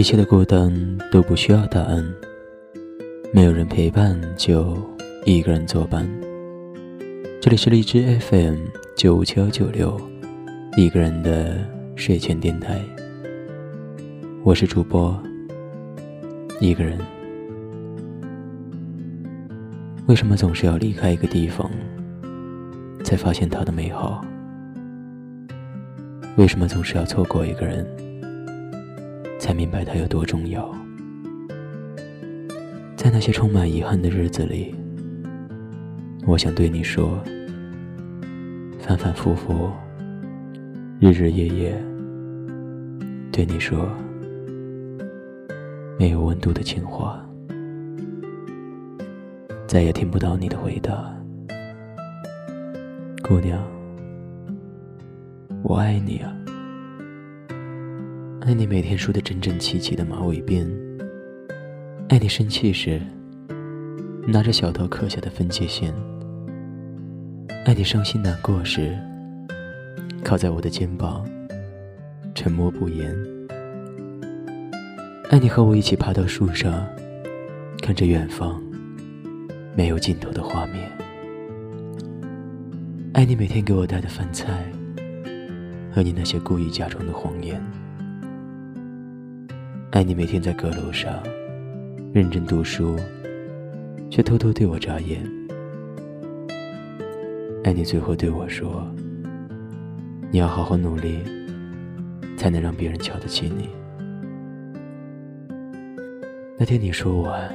一切的孤单都不需要答案，没有人陪伴就一个人作伴。这里是荔枝 FM 九五七幺九六，一个人的睡前电台。我是主播一个人。为什么总是要离开一个地方，才发现它的美好？为什么总是要错过一个人？才明白它有多重要。在那些充满遗憾的日子里，我想对你说：反反复复，日日夜夜，对你说没有温度的情话，再也听不到你的回答。姑娘，我爱你啊。爱你每天梳的整整齐齐的马尾辫，爱你生气时拿着小刀刻下的分界线，爱你伤心难过时靠在我的肩膀沉默不言，爱你和我一起爬到树上看着远方没有尽头的画面，爱你每天给我带的饭菜和你那些故意假装的谎言。爱你每天在阁楼上认真读书，却偷偷对我眨眼。爱你最后对我说：“你要好好努力，才能让别人瞧得起你。”那天你说完，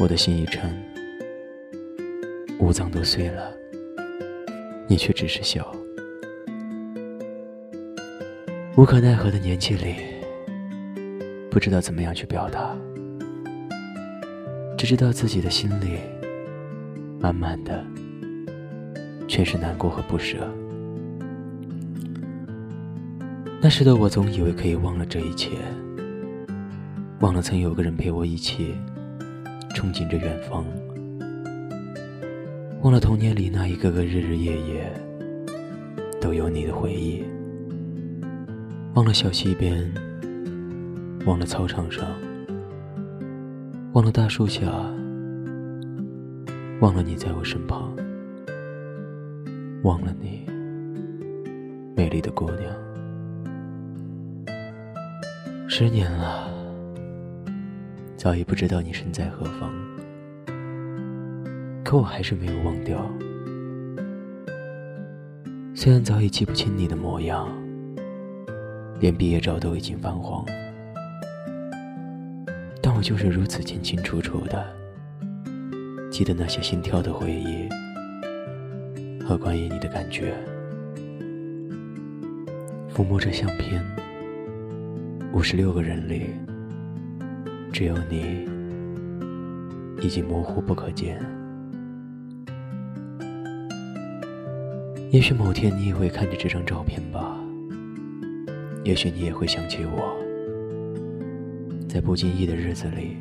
我的心一颤，五脏都碎了，你却只是笑。无可奈何的年纪里。不知道怎么样去表达，只知道自己的心里满满的全是难过和不舍。那时的我总以为可以忘了这一切，忘了曾有个人陪我一起憧憬着远方，忘了童年里那一个个日日夜夜都有你的回忆，忘了小溪边。忘了操场上，忘了大树下，忘了你在我身旁，忘了你，美丽的姑娘。十年了，早已不知道你身在何方，可我还是没有忘掉。虽然早已记不清你的模样，连毕业照都已经泛黄。我就是如此清清楚楚的记得那些心跳的回忆和关于你的感觉。抚摸着相片，五十六个人里，只有你已经模糊不可见。也许某天你也会看着这张照片吧，也许你也会想起我。在不经意的日子里，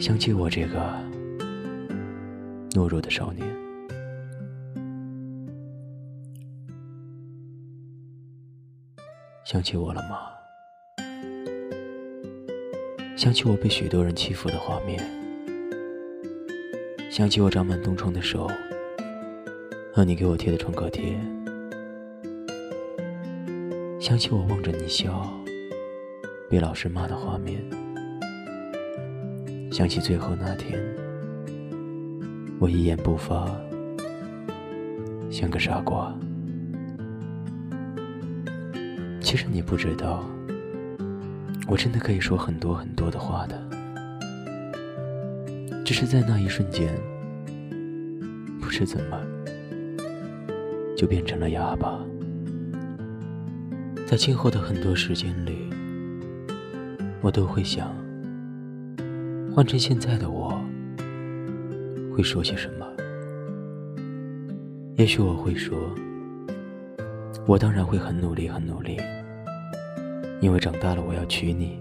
想起我这个懦弱的少年，想起我了吗？想起我被许多人欺负的画面，想起我长满冻疮的手和你给我贴的创可贴，想起我望着你笑。被老师骂的画面，想起最后那天，我一言不发，像个傻瓜。其实你不知道，我真的可以说很多很多的话的，只是在那一瞬间，不知怎么就变成了哑巴。在今后的很多时间里。我都会想，换成现在的我，会说些什么？也许我会说，我当然会很努力，很努力，因为长大了我要娶你。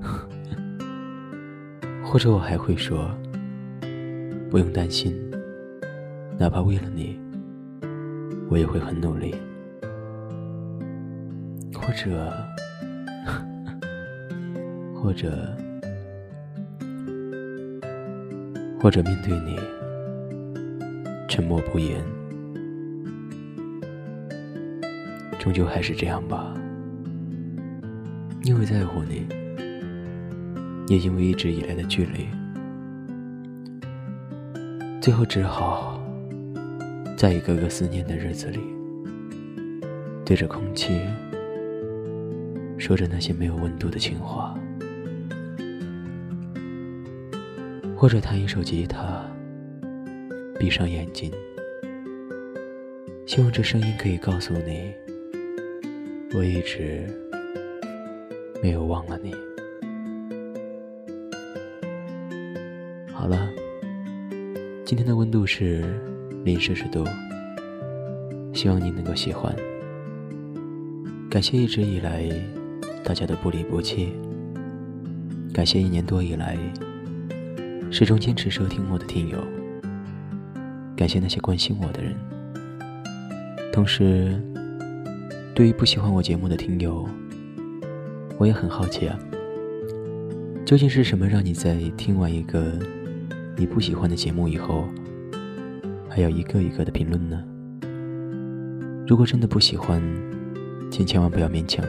或者我还会说，不用担心，哪怕为了你，我也会很努力。或者。或者，或者面对你沉默不言，终究还是这样吧。因为在乎你，也因为一直以来的距离，最后只好在一个个思念的日子里，对着空气说着那些没有温度的情话。或者弹一首吉他，闭上眼睛，希望这声音可以告诉你，我一直没有忘了你。好了，今天的温度是零摄氏度，希望你能够喜欢。感谢一直以来大家的不离不弃，感谢一年多以来。始终坚持收听我的听友，感谢那些关心我的人。同时，对于不喜欢我节目的听友，我也很好奇啊，究竟是什么让你在听完一个你不喜欢的节目以后，还要一个一个的评论呢？如果真的不喜欢，请千万不要勉强。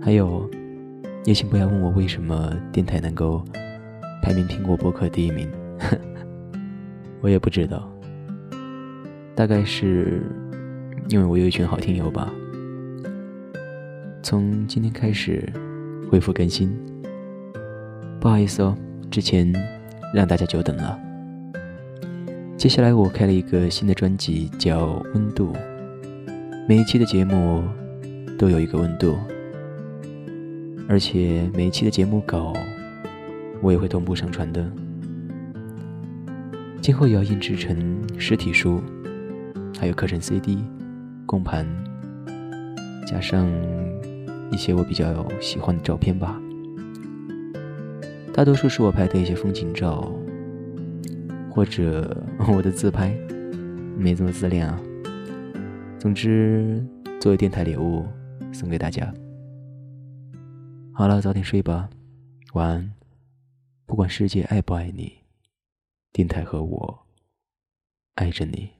还有。也请不要问我为什么电台能够排名苹果播客第一名，我也不知道，大概是因为我有一群好听友吧。从今天开始恢复更新，不好意思哦，之前让大家久等了。接下来我开了一个新的专辑，叫《温度》，每一期的节目都有一个温度。而且每一期的节目稿，我也会同步上传的。今后也要印制成实体书，还有课程 CD、光盘，加上一些我比较喜欢的照片吧。大多数是我拍的一些风景照，或者 我的自拍，没这么自恋啊。总之，作为电台礼物送给大家。好了，早点睡吧，晚安。不管世界爱不爱你，电台和我爱着你。